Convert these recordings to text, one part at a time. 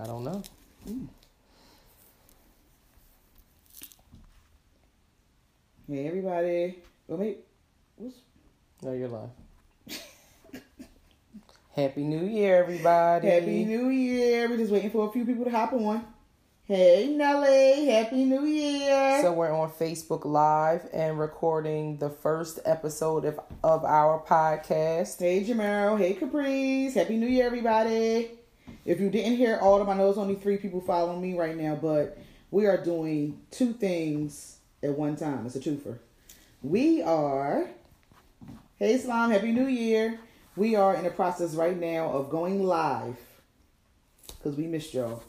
I don't know. Hmm. Hey everybody. Well, maybe, what's, No, you're live. Happy New Year, everybody. Happy New Year. We're just waiting for a few people to hop on. Hey Nelly, Happy New Year. So we're on Facebook Live and recording the first episode of, of our podcast. hey Jamel, hey Caprice. Happy New Year, everybody. If you didn't hear all of them, I know it's only three people following me right now, but we are doing two things at one time. It's a twofer. We are, hey Islam, Happy New Year. We are in the process right now of going live because we missed y'all.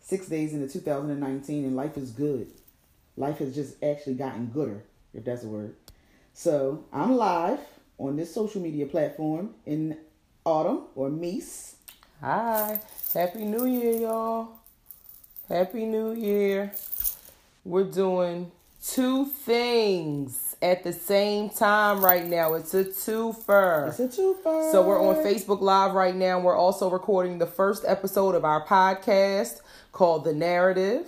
Six days into 2019, and life is good. Life has just actually gotten gooder, if that's a word. So I'm live on this social media platform in Autumn or Meese. Hi. Happy New Year, y'all. Happy New Year. We're doing two things at the same time right now. It's a twofer. It's a twofer. So we're on Facebook Live right now. We're also recording the first episode of our podcast called The Narrative.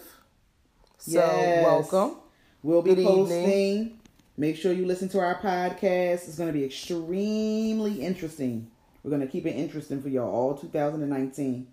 So Yes. welcome. We'll be Good posting. evening. Make sure you listen to our podcast. It's going to be extremely interesting. We're going to keep it interesting for y'all all 2019.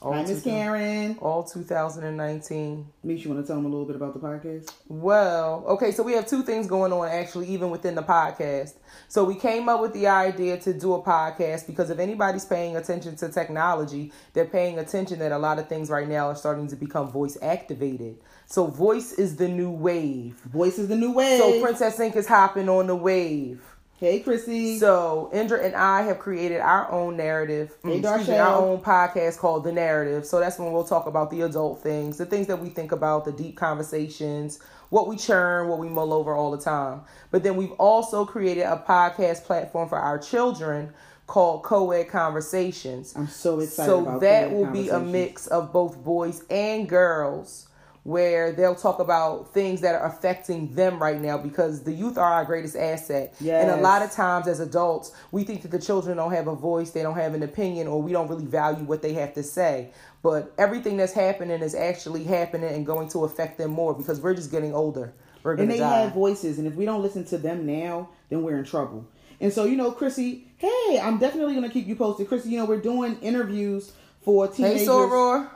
All, Hi, Miss 2000 Karen. all 2019. Mish, you want to tell them a little bit about the podcast? Well, okay, so we have two things going on actually, even within the podcast. So we came up with the idea to do a podcast because if anybody's paying attention to technology, they're paying attention that a lot of things right now are starting to become voice activated. So voice is the new wave. Voice is the new wave. So Princess Ink is hopping on the wave. Hey, Chrissy. So Indra and I have created our own narrative, Hey, mm, excuse me, our own podcast called The Narrative. So that's when we'll talk about the adult things, the things that we think about, the deep conversations, what we churn, what we mull over all the time. But then we've also created a podcast platform for our children called Co-ed Conversations. I'm so excited So that will be a mix of both boys and girls where they'll talk about things that are affecting them right now because the youth are our greatest asset. And a lot of times as adults, we think that the children don't have a voice, they don't have an opinion, or we don't really value what they have to say. But everything that's happening is actually happening and going to affect them more because we're just getting older. We're and they die. have voices and if we don't listen to them now then we're in trouble and so you know chrissy hey i'm definitely going to keep you posted chrissy you know we're doing interviews for teenagers. hey, Soror.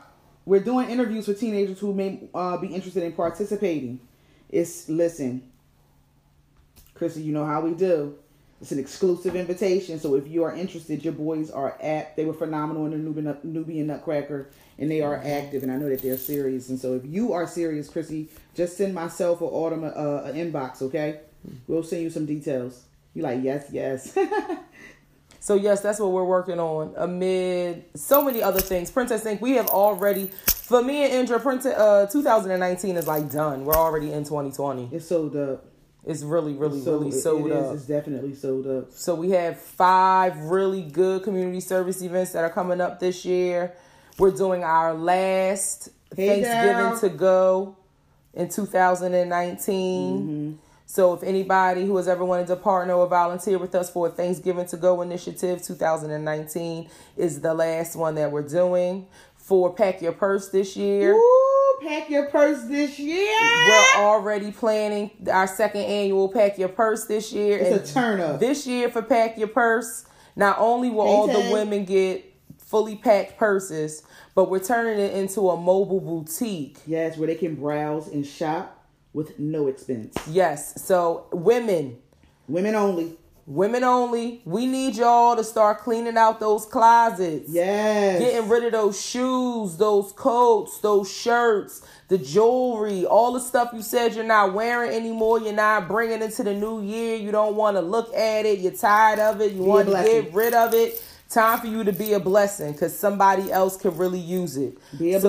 We're doing interviews for teenagers who may uh, be interested in participating. It's listen chrissy you know how we do. It's an exclusive invitation so if you are interested your boys are at they were phenomenal in the nubian, nubian nutcracker and they are active and i know that they're serious and so if you are serious chrissy just send myself or Automne an inbox okay? We'll send you some details. You're like yes yes So yes, that's what we're working on. Amid so many other things, Princess Ink, we have already for me and Indra, Princess, uh, 2019 is like done. We're already in 2020. it's sold up It's really, really, So- really it- sold it is. up. it's definitely sold up So we have five really good community service events that are coming up this year. We're doing our last Hey, Thanksgiving to go in 2019. Mm-hmm. So if anybody who has ever wanted to partner or volunteer with us for a Thanksgiving to go initiative 2019 is the last one that we're doing. For Pack Your Purse this year. Woo, pack your purse this year We're already planning our second annual Pack Your Purse this year. It's a turn up. This year for Pack Your Purse, not only will all the women get fully packed purses, but we're turning it into a mobile boutique. Yes, where they can browse and shop with no expense. Yes, so women, Women only. women only, we need y'all to start cleaning out those closets. Yes. Getting rid of those shoes, those coats, those shirts, the jewelry, all the stuff you said you're not wearing anymore. You're not bringing into the new year. You don't want to look at it. You're tired of it. You Be want to get rid of it. Time for you to be a blessing because somebody else could really use it. Be a So